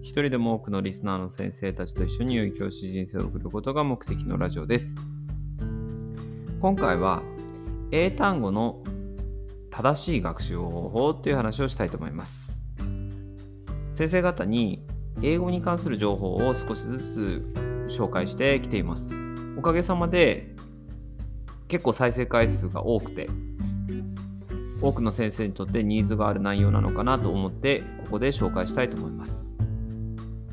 一人でも多くのリスナーの先生たちと一緒に良い教師人生を送ることが目的のラジオです。今回は英単語の正しい学習方法という話をしたいと思います。先生方に英語に関する情報を少しずつ紹介してきています。おかげさまで結構再生回数が多くて多くの先生にとってニーズがある内容なのかなと思ってここで紹介したいと思います。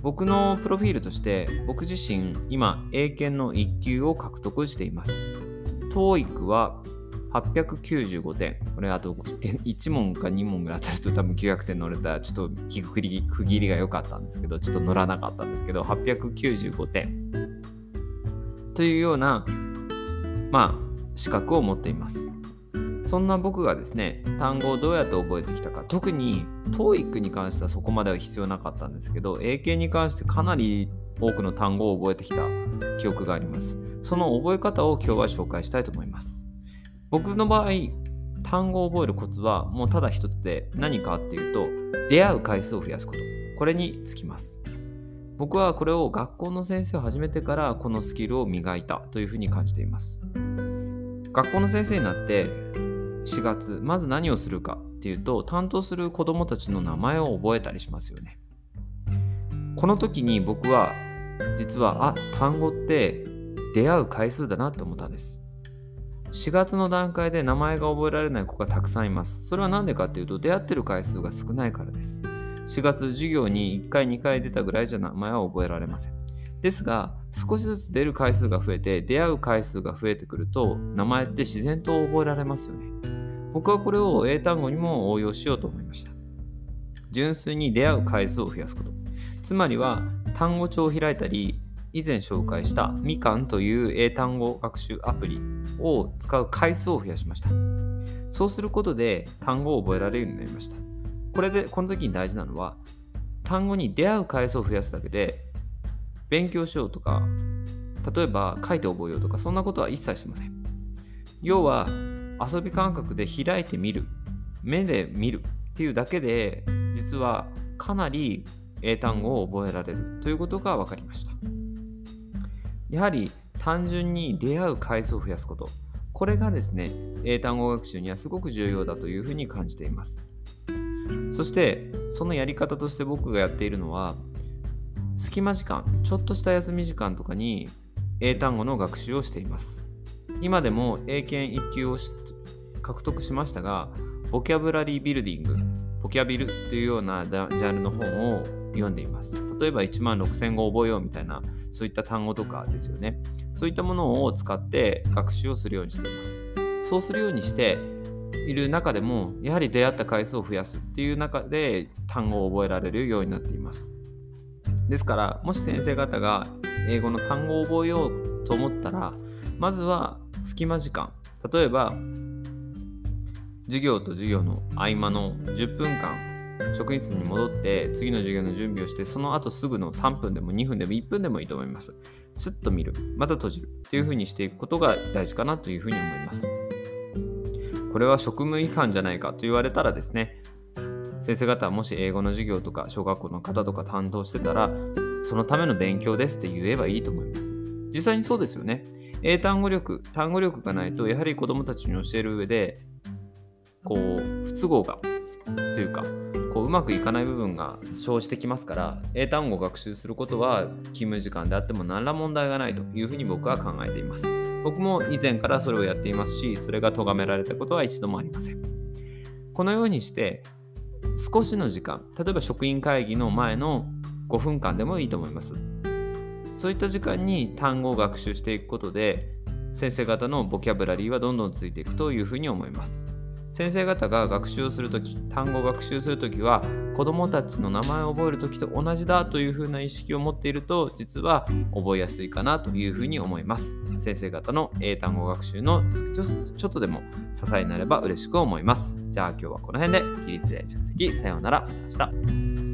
僕のプロフィールとして僕自身今英検の1級を獲得しています。TOEIC は895点。これあと1問か2問ぐらい当たると多分900点乗れたらちょっと区切り区切りが良かったんですけど、ちょっと乗らなかったんですけど、895点。というような、まあ、資格を持っています。そんな僕がですね、単語をどうやって覚えてきたか、特に TOEIC に関してはそこまでは必要なかったんですけど、英検に関してかなり多くの単語を覚えてきた記憶があります。その覚え方を今日は紹介したいと思います。僕の場合、単語を覚えるコツはもうただ一つで何かっていうと、出会う回数を増やすこと。これにつきます。僕はこれを学校の先生を始めてからこのスキルを磨いたというふうに感じています。学校の先生になって4月、まず何をするかっていうと、担当する子どもたちの名前を覚えたりしますよね。この時に僕は実は、あ、単語って出会う回数だなと思ったんです。4月の段階で名前が覚えられない子がたくさんいます。それは何でかっていうと、出会ってる回数が少ないからです。4月、授業に1回、2回出たぐらいじゃ名前は覚えられません。ですが、少しずつ出る回数が増えて、出会う回数が増えてくると、名前って自然と覚えられますよね。僕はこれを英単語にも応用しようと思いました。純粋に出会う回数を増やすこと。つまりは、単語帳を開いたり、以前紹介したみかんという英単語学習アプリを使う回数を増やしました。そうすることで単語を覚えられるようになりました。これで、この時に大事なのは、単語に出会う回数を増やすだけで、勉強しようとか、例えば書いて覚えようとか、そんなことは一切しません。要は、遊び感覚で開いてみる、目で見るっていうだけで、実はかなり英単語を覚えられるということが分かりました。やはり単純に出会う回数を増やすこと、これがですね、英単語学習にはすごく重要だというふうに感じています。そして、そのやり方として僕がやっているのは、隙間時間、ちょっとした休み時間とかに英単語の学習をしています。今でも英検1級を獲得しましたが、ボキャブラリービルディング、ボキャビルというようなジャンルの本を読んでいます。例えば1万6000語覚えようみたいな、そういった単語とかですよね。そういったものを使って学習をするようにしています。そうするようにしている中でも、やはり出会った回数を増やすっていう中で単語を覚えられるようになっています。ですから、もし先生方が英語の単語を覚えようと思ったら、まずは隙間時間。例えば、授業と授業の合間の10分間、職員室に戻って次の授業の準備をして、その後すぐの3分でも2分でも1分でもいいと思います。スッと見る、また閉じるっていうふうにしていくことが大事かなというふうに思います。これは職務違反じゃないかと言われたらですね、先生方はもし英語の授業とか小学校の方とか担当してたら、そのための勉強ですって言えばいいと思います。実際にそうですよね。英単語力、単語力がないと、やはり子どもたちに教える上で、こう、不都合が、というか、こううまくいかない部分が生じてきますから、英単語を学習することは勤務時間であっても何ら問題がないというふうに僕は考えています。僕も以前からそれをやっていますし、それが咎められたことは一度もありません。このようにして、少しの時間、例えば職員会議の前の5分間でもいいと思います。そういった時間に単語を学習していくことで、先生方のボキャブラリーはどんどんついていくというふうに思います。先生方が学習をするとき、単語を学習するときは、子どもたちの名前を覚えるときと同じだというふうな意識を持っていると、実は覚えやすいかなというふうに思います。先生方の英単語学習のちょっとでも支えになれば嬉しく思います。じゃあ今日はこの辺で、起立で着席、さようなら、また明日。